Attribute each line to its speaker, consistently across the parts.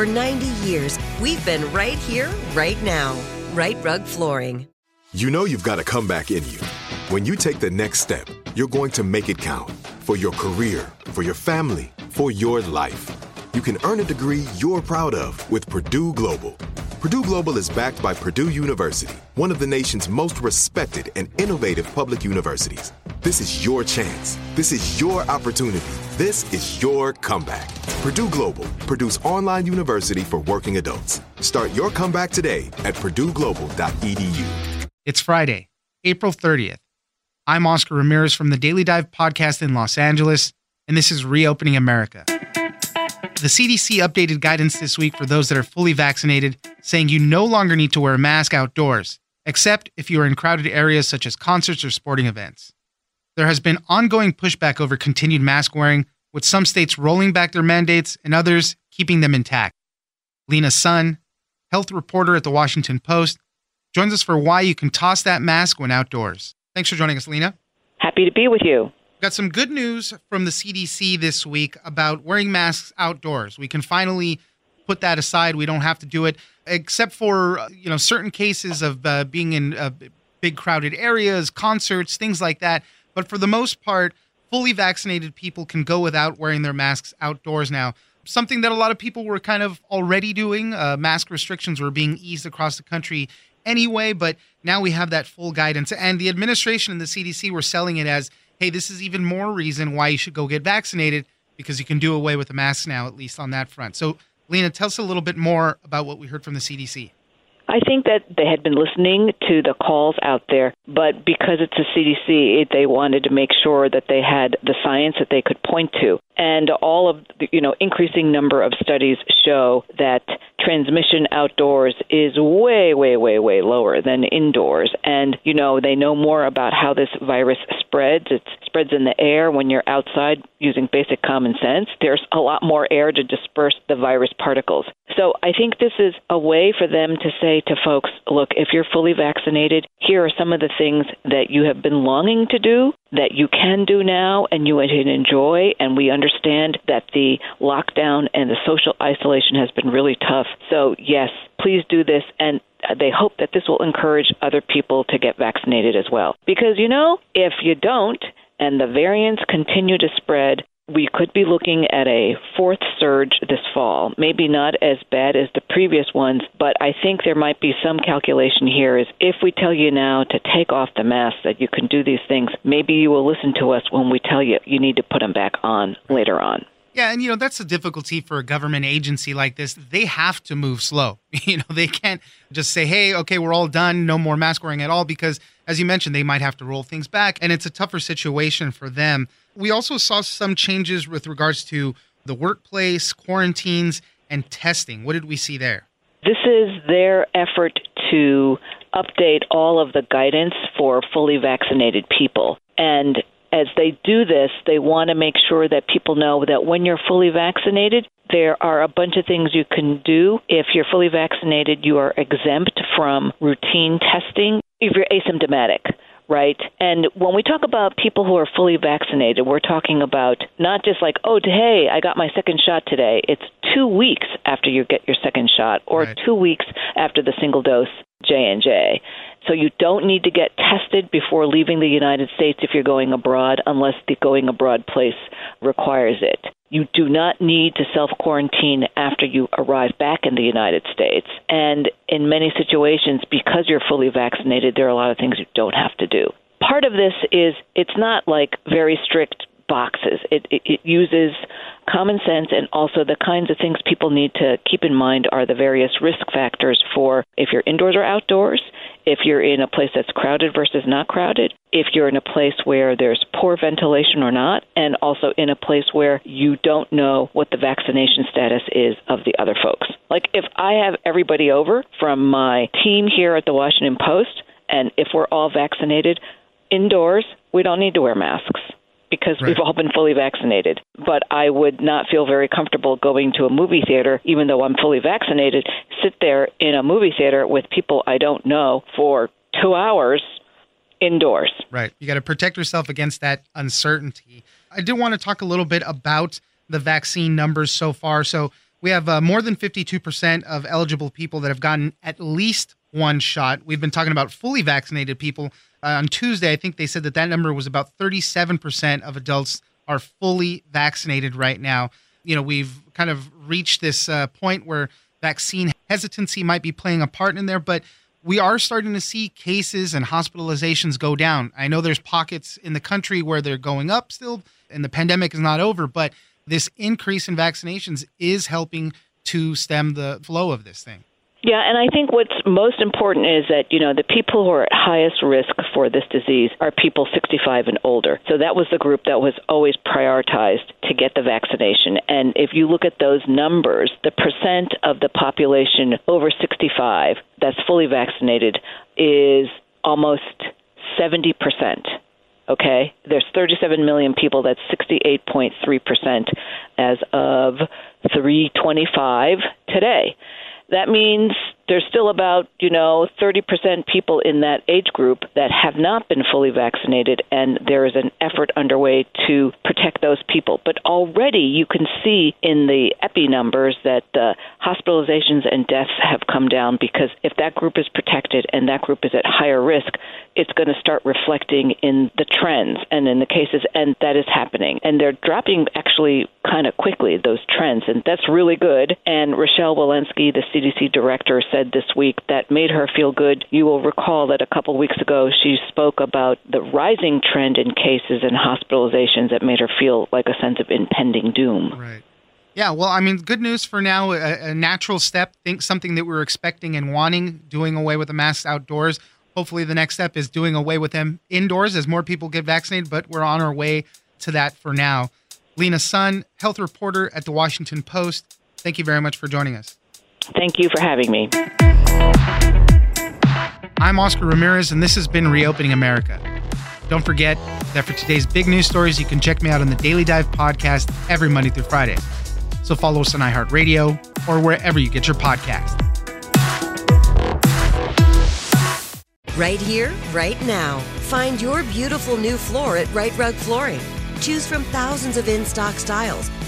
Speaker 1: For 90 years, we've been right here, right now. Rite Rug Flooring.
Speaker 2: You know you've got a comeback in you. When you take the next step, you're going to make it count for your career, for your family, for your life. You can earn a degree you're proud of with Purdue Global. Purdue Global is backed by Purdue University, one of the nation's most respected and innovative public universities. This is your chance. This is your opportunity. This is your comeback. Purdue Global, Purdue's online university for working adults. Start your comeback today at purdueglobal.edu.
Speaker 3: It's Friday, April 30th. I'm Oscar Ramirez from the Daily Dive podcast in Los Angeles, and this is Reopening America. The CDC updated guidance this week for those that are fully vaccinated, saying you no longer need to wear a mask outdoors, except if you are in crowded areas such as concerts or sporting events. There has been ongoing pushback over continued mask wearing, with some states rolling back their mandates and others keeping them intact. Lena Sun, health reporter at the Washington Post, joins us for why you can toss that mask when outdoors. Thanks for joining us, Lena.
Speaker 4: Happy to be with you.
Speaker 3: Got some good news from the CDC this week about wearing masks outdoors. We can finally put that aside. We don't have to do it, except for you know certain cases of uh, being in uh, big crowded areas, concerts, things like that. But for the most part, fully vaccinated people can go without wearing their masks outdoors now. Something that a lot of people were kind of already doing. Uh, mask restrictions were being eased across the country anyway, but now we have that full guidance. And the administration and the CDC were selling it as hey, this is even more reason why you should go get vaccinated because you can do away with the masks now, at least on that front. So, Lena, tell us a little bit more about what we heard from the CDC.
Speaker 4: I think that they had been listening to the calls out there, but because it's a CDC, they wanted to make sure that they had the science that they could point to. And all of the, you know, increasing number of studies show that transmission outdoors is way, way, way, way lower than indoors. And, you know, they know more about how this virus spreads. It spreads in the air when you're outside using basic common sense. There's a lot more air to disperse the virus particles. So I think this is a way for them to say to folks, look, if you're fully vaccinated, here are some of the things that you have been longing to do that you can do now and you can enjoy. And we understand that the lockdown and the social isolation has been really tough. So, yes, please do this. And they hope that this will encourage other people to get vaccinated as well. Because, you know, if you don't, and the variants continue to spread, we could be looking at a fourth surge this fall. Maybe not as bad as the previous ones, but I think there might be some calculation here is if we tell you now to take off the mask that you can do these things, maybe you will listen to us when we tell you you need to put them back on later on.
Speaker 3: Yeah, and you know that's the difficulty for a government agency like this. They have to move slow. You know, they can't just say, "Hey, okay, we're all done, no more mask wearing at all," because as you mentioned, they might have to roll things back, and it's a tougher situation for them. We also saw some changes with regards to the workplace, quarantines, and testing. What did we see there?
Speaker 4: This is their effort to update all of the guidance for fully vaccinated people. And as they do this, they want to make sure that people know that when you're fully vaccinated, there are a bunch of things you can do. If you're fully vaccinated, you are exempt from routine testing if you're asymptomatic right? And when we talk about people who are fully vaccinated, we're talking about not just like, oh, hey, I got my second shot today. It's two weeks after you get your second shot, or right. two weeks after the single dose J&J. So you don't need to get tested before leaving the United States if you're going abroad unless the going abroad place requires it. You do not need to self quarantine after you arrive back in the United States. And in many situations, because you're fully vaccinated, there are a lot of things you don't have to do. Part of this is it's not like very strict boxes. It, it, it uses common sense and also the kinds of things people need to keep in mind are the various risk factors for if you're indoors or outdoors, if you're in a place that's crowded versus not crowded, if you're in a place where there's poor ventilation or not, and also in a place where you don't know what the vaccination status is of the other folks. Like if I have everybody over from my team here at the Washington Post, and if we're all vaccinated indoors, we don't need to wear masks because right. we've all been fully vaccinated. But I would not feel very comfortable going to a movie theater, even though I'm fully vaccinated, sit there in a movie theater with people I don't know for two hours indoors.
Speaker 3: Right. You got to protect yourself against that uncertainty. I do want to talk a little bit about the vaccine numbers so far. So we have uh, more than 52% of eligible people that have gotten at least one shot. We've been talking about fully vaccinated people uh, on Tuesday, I think they said that that number was about 37% of adults are fully vaccinated right now. You know, we've kind of reached this uh, point where vaccine hesitancy might be playing a part in there, but we are starting to see cases and hospitalizations go down. I know there's pockets in the country where they're going up still, and the pandemic is not over, but this increase in vaccinations is helping to stem the flow of this thing.
Speaker 4: Yeah, and I think what's most important is that, you know, the people who are at highest risk for this disease are people 65 and older. So that was the group that was always prioritized to get the vaccination. And if you look at those numbers, the percent of the population over 65 that's fully vaccinated is almost 70%. Okay? There's 37 million people, that's 68.3% as of 325 today that means there's still about, you know, 30% people in that age group that have not been fully vaccinated, and there is an effort underway to protect those people. But already you can see in the epi numbers that the hospitalizations and deaths have come down because if that group is protected and that group is at higher risk, it's going to start reflecting in the trends and in the cases, and that is happening. And they're dropping actually kind of quickly, those trends, and that's really good. And Rochelle Walensky, the CDC director, said said this week that made her feel good. You will recall that a couple weeks ago she spoke about the rising trend in cases and hospitalizations that made her feel like a sense of impending doom.
Speaker 3: Right. Yeah, well, I mean, good news for now. A, a natural step, think something that we were expecting and wanting, doing away with the masks outdoors. Hopefully, the next step is doing away with them indoors as more people get vaccinated, but we're on our way to that for now. Lena Sun, health reporter at the Washington Post, thank you very much for joining us.
Speaker 4: Thank you for having me.
Speaker 3: I'm Oscar Ramirez, and this has been Reopening America. Don't forget that for today's big news stories, you can check me out on the Daily Dive podcast every Monday through Friday. So follow us on iHeartRadio or wherever you get your podcast.
Speaker 1: Right here, right now. Find your beautiful new floor at Rite Rug Flooring. Choose from thousands of in stock styles,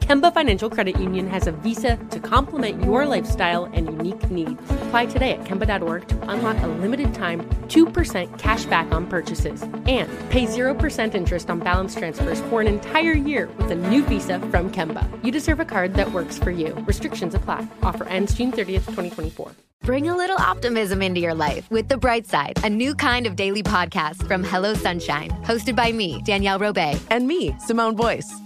Speaker 5: Kemba Financial Credit Union has a visa to complement your lifestyle and unique needs. Apply today at Kemba.org to unlock a limited time 2% cash back on purchases and pay 0% interest on balance transfers for an entire year with a new visa from Kemba. You deserve a card that works for you. Restrictions apply. Offer ends June 30th, 2024.
Speaker 6: Bring a little optimism into your life with The Bright Side, a new kind of daily podcast from Hello Sunshine, hosted by me, Danielle Robay,
Speaker 7: and me, Simone Boyce.